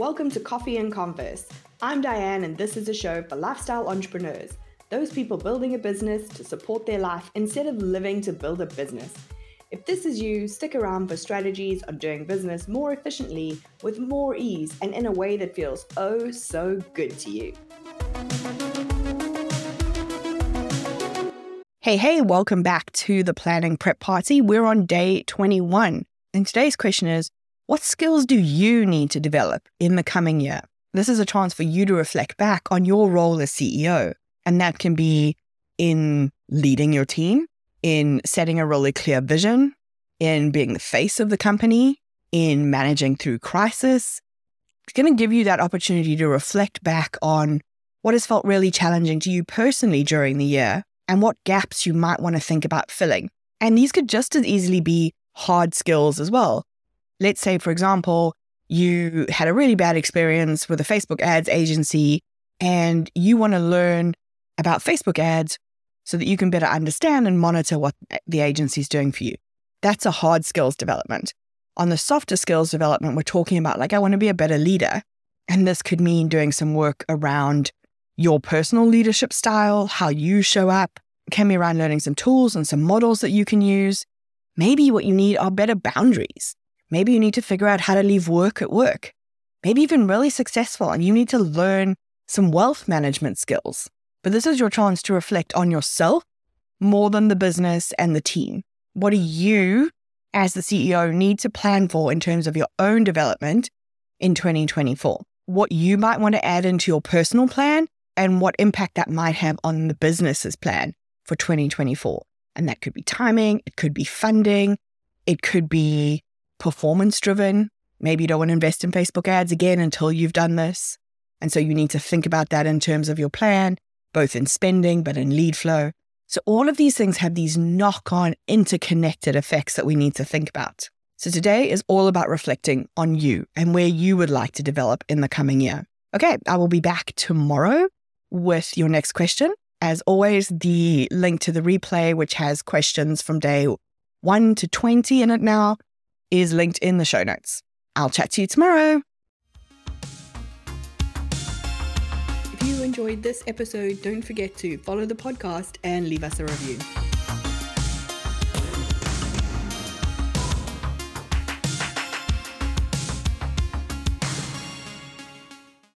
Welcome to Coffee and Converse. I'm Diane, and this is a show for lifestyle entrepreneurs, those people building a business to support their life instead of living to build a business. If this is you, stick around for strategies on doing business more efficiently, with more ease, and in a way that feels oh so good to you. Hey, hey, welcome back to the Planning Prep Party. We're on day 21. And today's question is what skills do you need to develop in the coming year? This is a chance for you to reflect back on your role as CEO. And that can be in leading your team, in setting a really clear vision, in being the face of the company, in managing through crisis. It's going to give you that opportunity to reflect back on what has felt really challenging to you personally during the year and what gaps you might want to think about filling. And these could just as easily be hard skills as well let's say, for example, you had a really bad experience with a Facebook ads agency and you want to learn about Facebook ads so that you can better understand and monitor what the agency is doing for you. That's a hard skills development. On the softer skills development, we're talking about like, I want to be a better leader. And this could mean doing some work around your personal leadership style, how you show up, it can be around learning some tools and some models that you can use. Maybe what you need are better boundaries. Maybe you need to figure out how to leave work at work. Maybe you've been really successful and you need to learn some wealth management skills. But this is your chance to reflect on yourself more than the business and the team. What do you, as the CEO, need to plan for in terms of your own development in 2024? What you might want to add into your personal plan and what impact that might have on the business's plan for 2024. And that could be timing, it could be funding, it could be performance driven. Maybe you don't want to invest in Facebook ads again until you've done this. And so you need to think about that in terms of your plan, both in spending, but in lead flow. So all of these things have these knock on interconnected effects that we need to think about. So today is all about reflecting on you and where you would like to develop in the coming year. Okay, I will be back tomorrow with your next question. As always, the link to the replay, which has questions from day one to 20 in it now, is linked in the show notes. I'll chat to you tomorrow. If you enjoyed this episode, don't forget to follow the podcast and leave us a review.